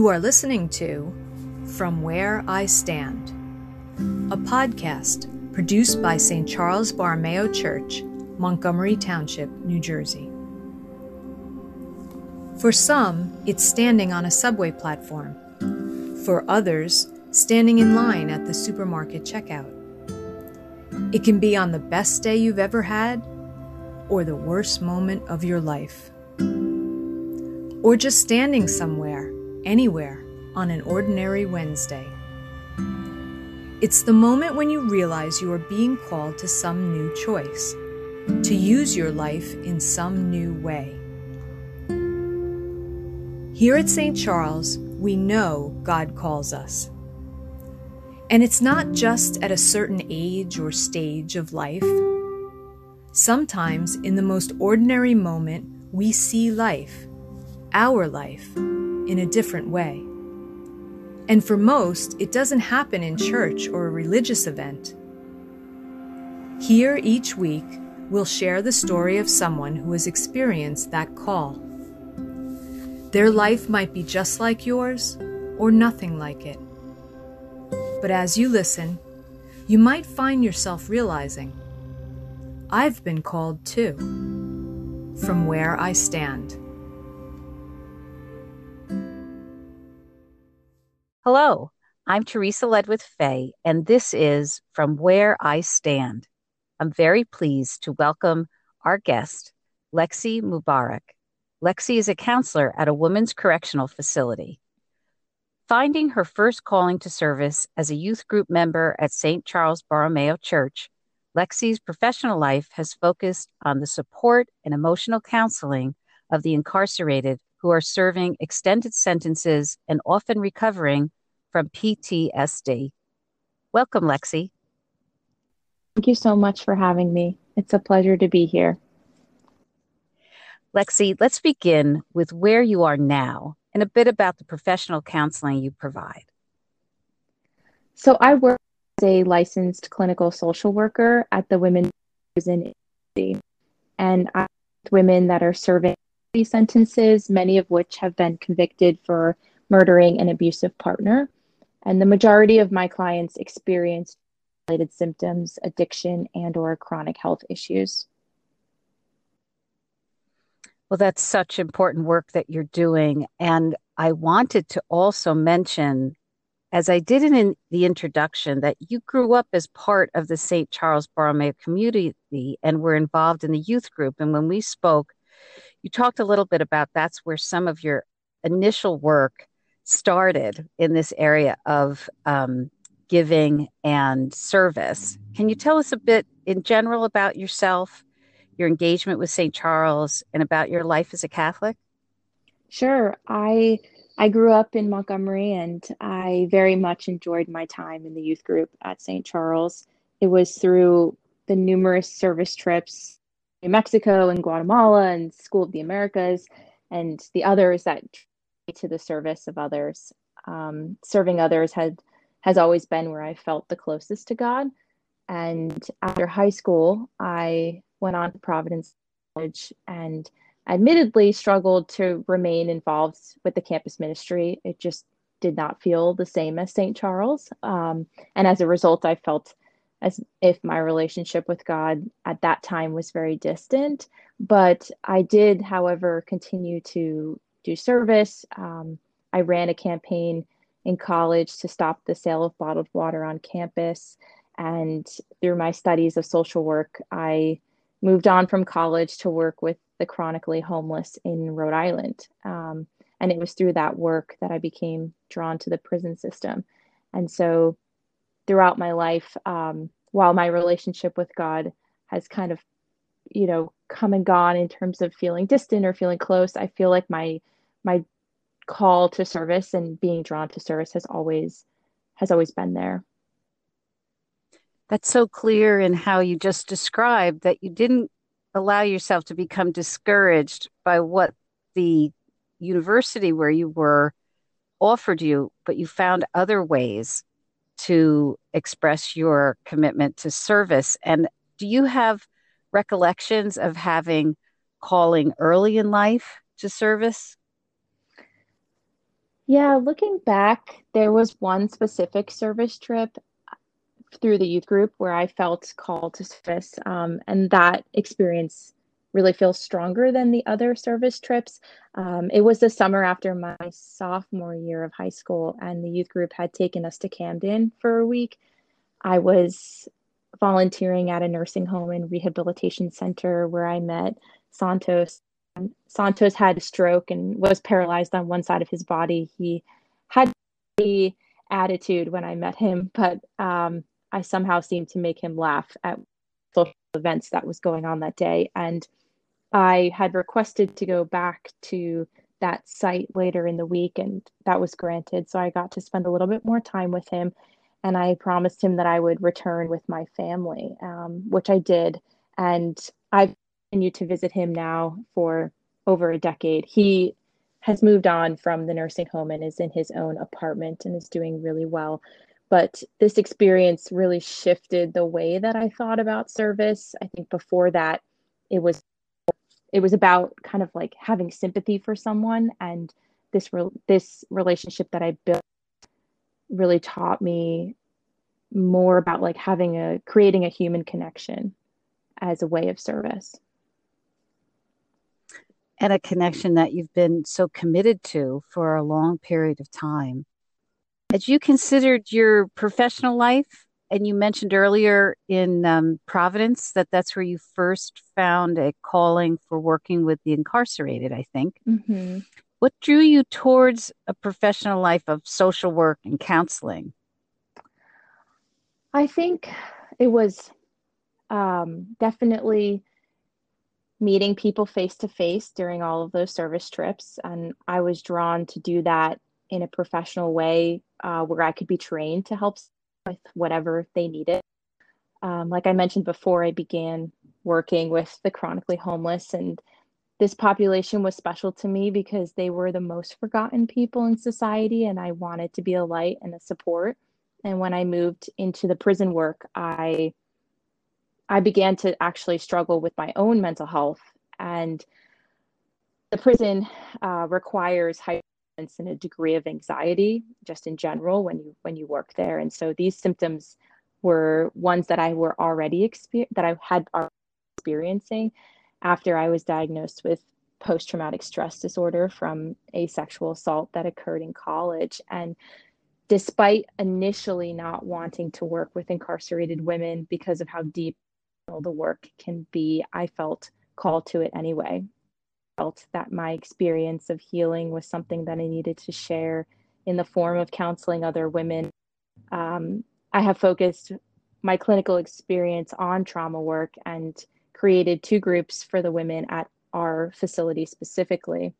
You are listening to From Where I Stand, a podcast produced by St. Charles Borromeo Church, Montgomery Township, New Jersey. For some, it's standing on a subway platform. For others, standing in line at the supermarket checkout. It can be on the best day you've ever had or the worst moment of your life. Or just standing somewhere, anywhere, on an ordinary Wednesday. It's the moment when you realize you are being called to some new choice, to use your life in some new way. Here at St. Charles, we know God calls us. And it's not just at a certain age or stage of life. Sometimes, in the most ordinary moment, we see life, our life, in a different way. And for most, it doesn't happen in church or a religious event. Here each week, we'll share the story of someone who has experienced that call. Their life might be just like yours or nothing like it. But as you listen, you might find yourself realizing, I've been called too, from where I stand. Hello, I'm Teresa Ledwith Fay, and this is From Where I Stand. I'm very pleased to welcome our guest, Lexi Mubarak. Lexi is a counselor at a women's correctional facility. Finding her first calling to service as a youth group member at St. Charles Borromeo Church, Lexi's professional life has focused on the support and emotional counseling of the incarcerated who are serving extended sentences and often recovering from PTSD. Welcome, Lexi. Thank you so much for having me. It's a pleasure to be here. Lexi, let's begin with where you are now and a bit about the professional counseling you provide. So, I work as a licensed clinical social worker at the Women's Prison and I with women that are serving sentences, many of which have been convicted for murdering an abusive partner. And the majority of my clients experience related symptoms, addiction, and or chronic health issues. Well, that's such important work that you're doing. And I wanted to also mention, as I did in the introduction, that you grew up as part of the St. Charles Borromeo community and were involved in the youth group. And when we spoke, you talked a little bit about that's where some of your initial work started in this area of um, giving and service. Can you tell us a bit in general about yourself your engagement with St. Charles, and about your life as a Catholic? Sure. I I grew up in Montgomery and I very much enjoyed my time in the youth group at St. Charles. It was through the numerous service trips Mexico and Guatemala and School of the Americas and the others that to the service of others. Um, serving others had has always been where I felt the closest to God. And after high school, I went on to Providence College and admittedly struggled to remain involved with the campus ministry. It just did not feel the same as St. Charles. Um, and as a result, I felt as if my relationship with God at that time was very distant. But I did, however, continue to do service. Um, I ran a campaign in college to stop the sale of bottled water on campus. And through my studies of social work, I moved on from college to work with the chronically homeless in Rhode Island. Um, and it was through that work that I became drawn to the prison system. And so throughout my life, um, while my relationship with God has kind of, you know, come and gone in terms of feeling distant or feeling close, I feel like my my call to service and being drawn to service has always has always been there. That's so clear in how you just described that you didn't allow yourself to become discouraged by what the university where you were offered you, but you found other ways to express your commitment to service. And do you have recollections of having calling early in life to service? Yeah, looking back, there was one specific service trip through the youth group where I felt called to service. Um, and that experience really feels stronger than the other service trips. Um, it was the summer after my sophomore year of high school, and the youth group had taken us to Camden for a week. I was volunteering at a nursing home and rehabilitation center where I met Santos. Santos had a stroke and was paralyzed on one side of his body. He had the attitude when I met him, but um, I somehow seemed to make him laugh at social events that was going on that day. And I had requested to go back to that site later in the week, and that was granted. So I got to spend a little bit more time with him. And I promised him that I would return with my family, um, which I did. And I've continued to visit him now for over a decade. He has moved on from the nursing home and is in his own apartment and is doing really well but this experience really shifted the way that I thought about service. I think before that, it was it was about kind of like having sympathy for someone, and this re- this relationship that I built really taught me more about like having a creating a human connection as a way of service. And a connection that you've been so committed to for a long period of time. As you considered your professional life, and you mentioned earlier in um, Providence that that's where you first found a calling for working with the incarcerated, I think. Mm-hmm. What drew you towards a professional life of social work and counseling? I think it was um, definitely meeting people face to face during all of those service trips. And I was drawn to do that in a professional way uh, where I could be trained to help with whatever they needed. Um, like I mentioned before, I began working with the chronically homeless, and this population was special to me because they were the most forgotten people in society, and I wanted to be a light and a support. And when I moved into the prison work, I I began to actually struggle with my own mental health, and the prison uh, requires high and a degree of anxiety just in general when you when you work there. And so these symptoms were ones that i were already exper- that i had experiencing after i was diagnosed with post-traumatic stress disorder from a sexual assault that occurred in college. And despite initially not wanting to work with incarcerated women because of how deep the work can be i felt called to it anyway felt that my experience of healing was something that I needed to share in the form of counseling other women. Um, I have focused my clinical experience on trauma work and created two groups for the women at our facility specifically.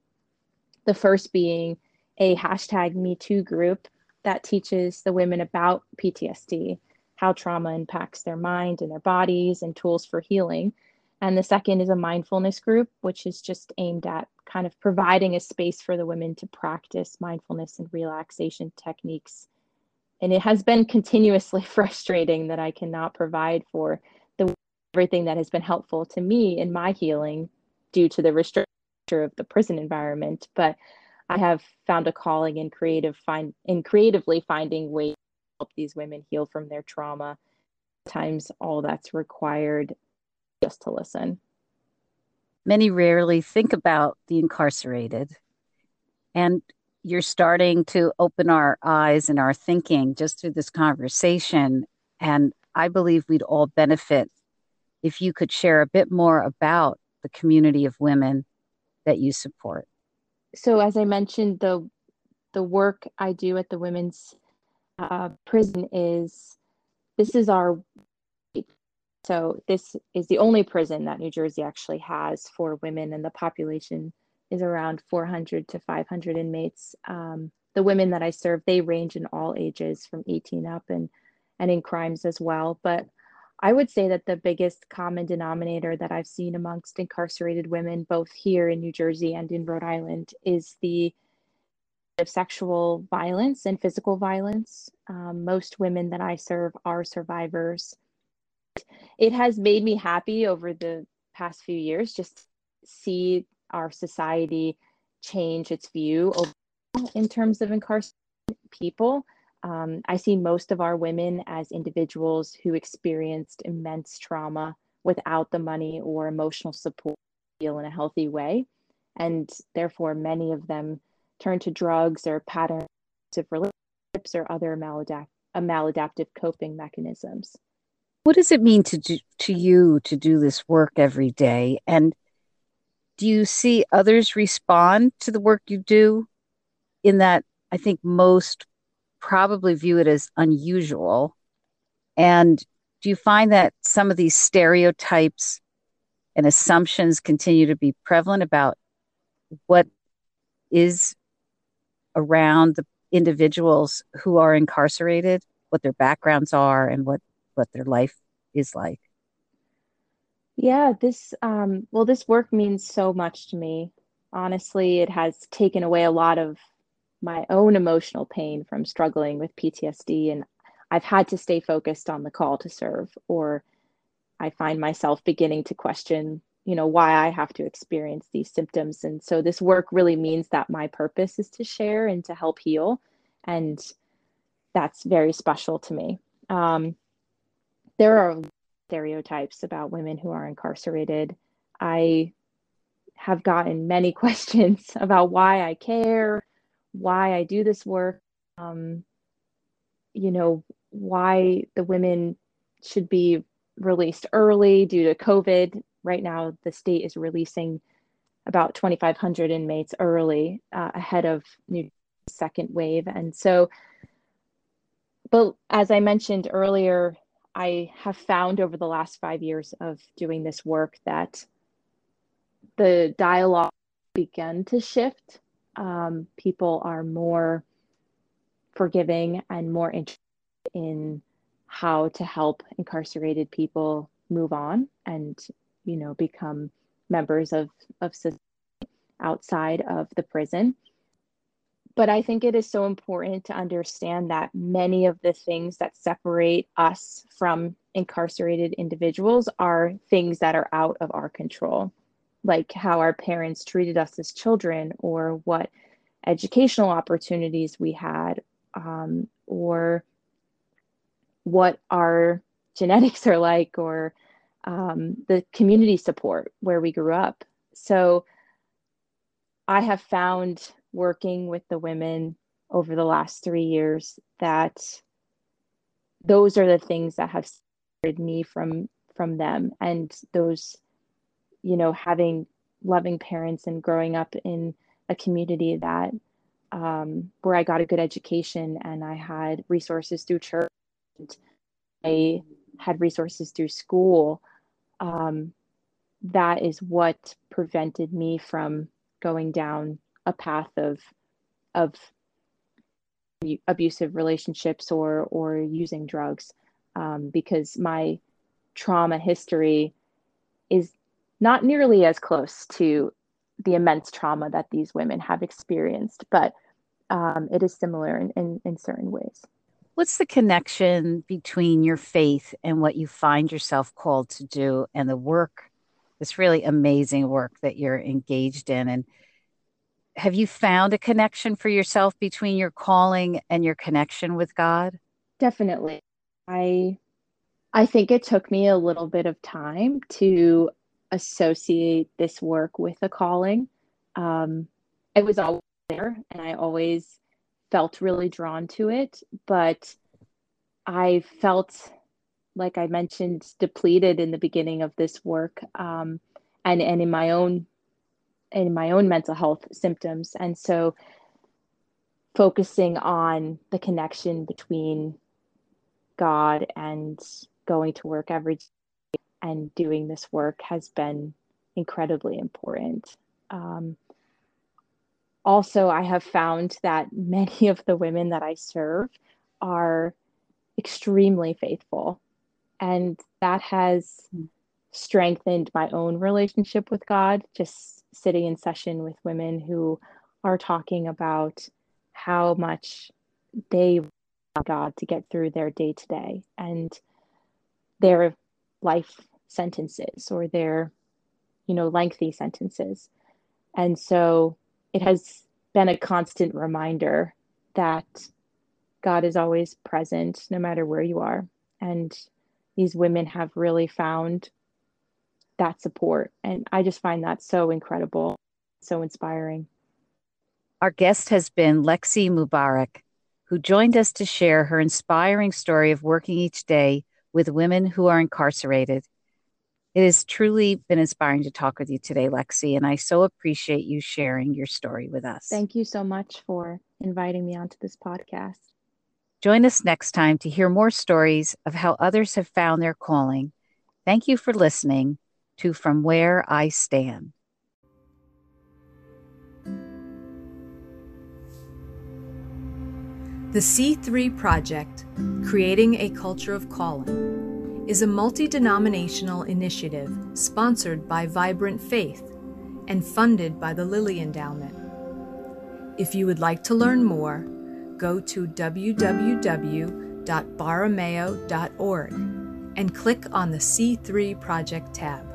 The first being a hashtag MeToo group that teaches the women about PTSD, how trauma impacts their mind and their bodies, and tools for healing. And the second is a mindfulness group, which is just aimed at kind of providing a space for the women to practice mindfulness and relaxation techniques. And it has been continuously frustrating that I cannot provide for the everything that has been helpful to me in my healing due to the restriction of the prison environment. But I have found a calling in creative find in creatively finding ways to help these women heal from their trauma. Times all that's required just to listen. Many rarely think about the incarcerated. And you're starting to open our eyes and our thinking just through this conversation. And I believe we'd all benefit if you could share a bit more about the community of women that you support. So, as I mentioned, the the work I do at the women's uh, prison is this is our so this is the only prison that New Jersey actually has for women, and the population is around 400 to 500 inmates. Um, the women that I serve, they range in all ages from 18 up and, and in crimes as well. But I would say that the biggest common denominator that I've seen amongst incarcerated women, both here in New Jersey and in Rhode Island, is the of sexual violence and physical violence. Um, most women that I serve are survivors it has made me happy over the past few years just see our society change its view in terms of incarcerated people. Um, I see most of our women as individuals who experienced immense trauma without the money or emotional support feel in a healthy way. And therefore, many of them turn to drugs or patterns of relationships or other uh, maladaptive coping mechanisms. What does it mean to do, to you to do this work every day? And do you see others respond to the work you do in that I think most probably view it as unusual? And do you find that some of these stereotypes and assumptions continue to be prevalent about what is around the individuals who are incarcerated, what their backgrounds are, and what what their life is like? Yeah, this um, well, this work means so much to me. Honestly, it has taken away a lot of my own emotional pain from struggling with PTSD, and I've had to stay focused on the call to serve, or I find myself beginning to question, you know, why I have to experience these symptoms. And so this work really means that my purpose is to share and to help heal, and that's very special to me. Um, there are stereotypes about women who are incarcerated. I have gotten many questions about why I care, why I do this work, um, you know, why the women should be released early due to COVID. Right now, the state is releasing about 2,500 inmates early uh, ahead of new second wave. And so, but as I mentioned earlier, I have found over the last five years of doing this work that the dialogue began to shift. Um, people are more forgiving and more interested in how to help incarcerated people move on and you know become members of of society outside of the prison but I think it is so important to understand that many of the things that separate us from incarcerated individuals are things that are out of our control, like how our parents treated us as children, or what educational opportunities we had, um, or what our genetics are like, or um, the community support where we grew up. So I have found working with the women over the last three years that those are the things that have separated me from from them and those you know having loving parents and growing up in a community that um, where I got a good education and I had resources through church. I had resources through school. Um, that is what prevented me from going down a path of of abusive relationships or or using drugs um, because my trauma history is not nearly as close to the immense trauma that these women have experienced, but um, it is similar in, in, in certain ways. What's the connection between your faith and what you find yourself called to do and the work, this really amazing work that you're engaged in? And have you found a connection for yourself between your calling and your connection with God? Definitely. I I think it took me a little bit of time to associate this work with a calling. Um, it was always there, and I always felt really drawn to it, but I felt like I mentioned depleted in the beginning of this work, um, and and in my own in my own mental health symptoms. And so focusing on the connection between God and going to work every day and doing this work has been incredibly important. Um, also, I have found that many of the women that I serve are extremely faithful, and that has hmm. strengthened my own relationship with God just sitting in session with women who are talking about how much they God to get through their day to day and their life sentences or their, you know, lengthy sentences. And so it has been a constant reminder that God is always present no matter where you are. And these women have really found that support. And I just find that so incredible, so inspiring. Our guest has been Lexi Mubarak, who joined us to share her inspiring story of working each day with women who are incarcerated. It has truly been inspiring to talk with you today, Lexi, and I so appreciate you sharing your story with us. Thank you so much for inviting me onto this podcast. Join us next time to hear more stories of how others have found their calling. Thank you for listening to From Where I Stand. The C3 Project, Creating a Culture of Calling, is a multi denominational initiative sponsored by Vibrant Faith and funded by the Lilly Endowment. If you would like to learn more, go to www.borromeo.org and click on the C3 Project tab.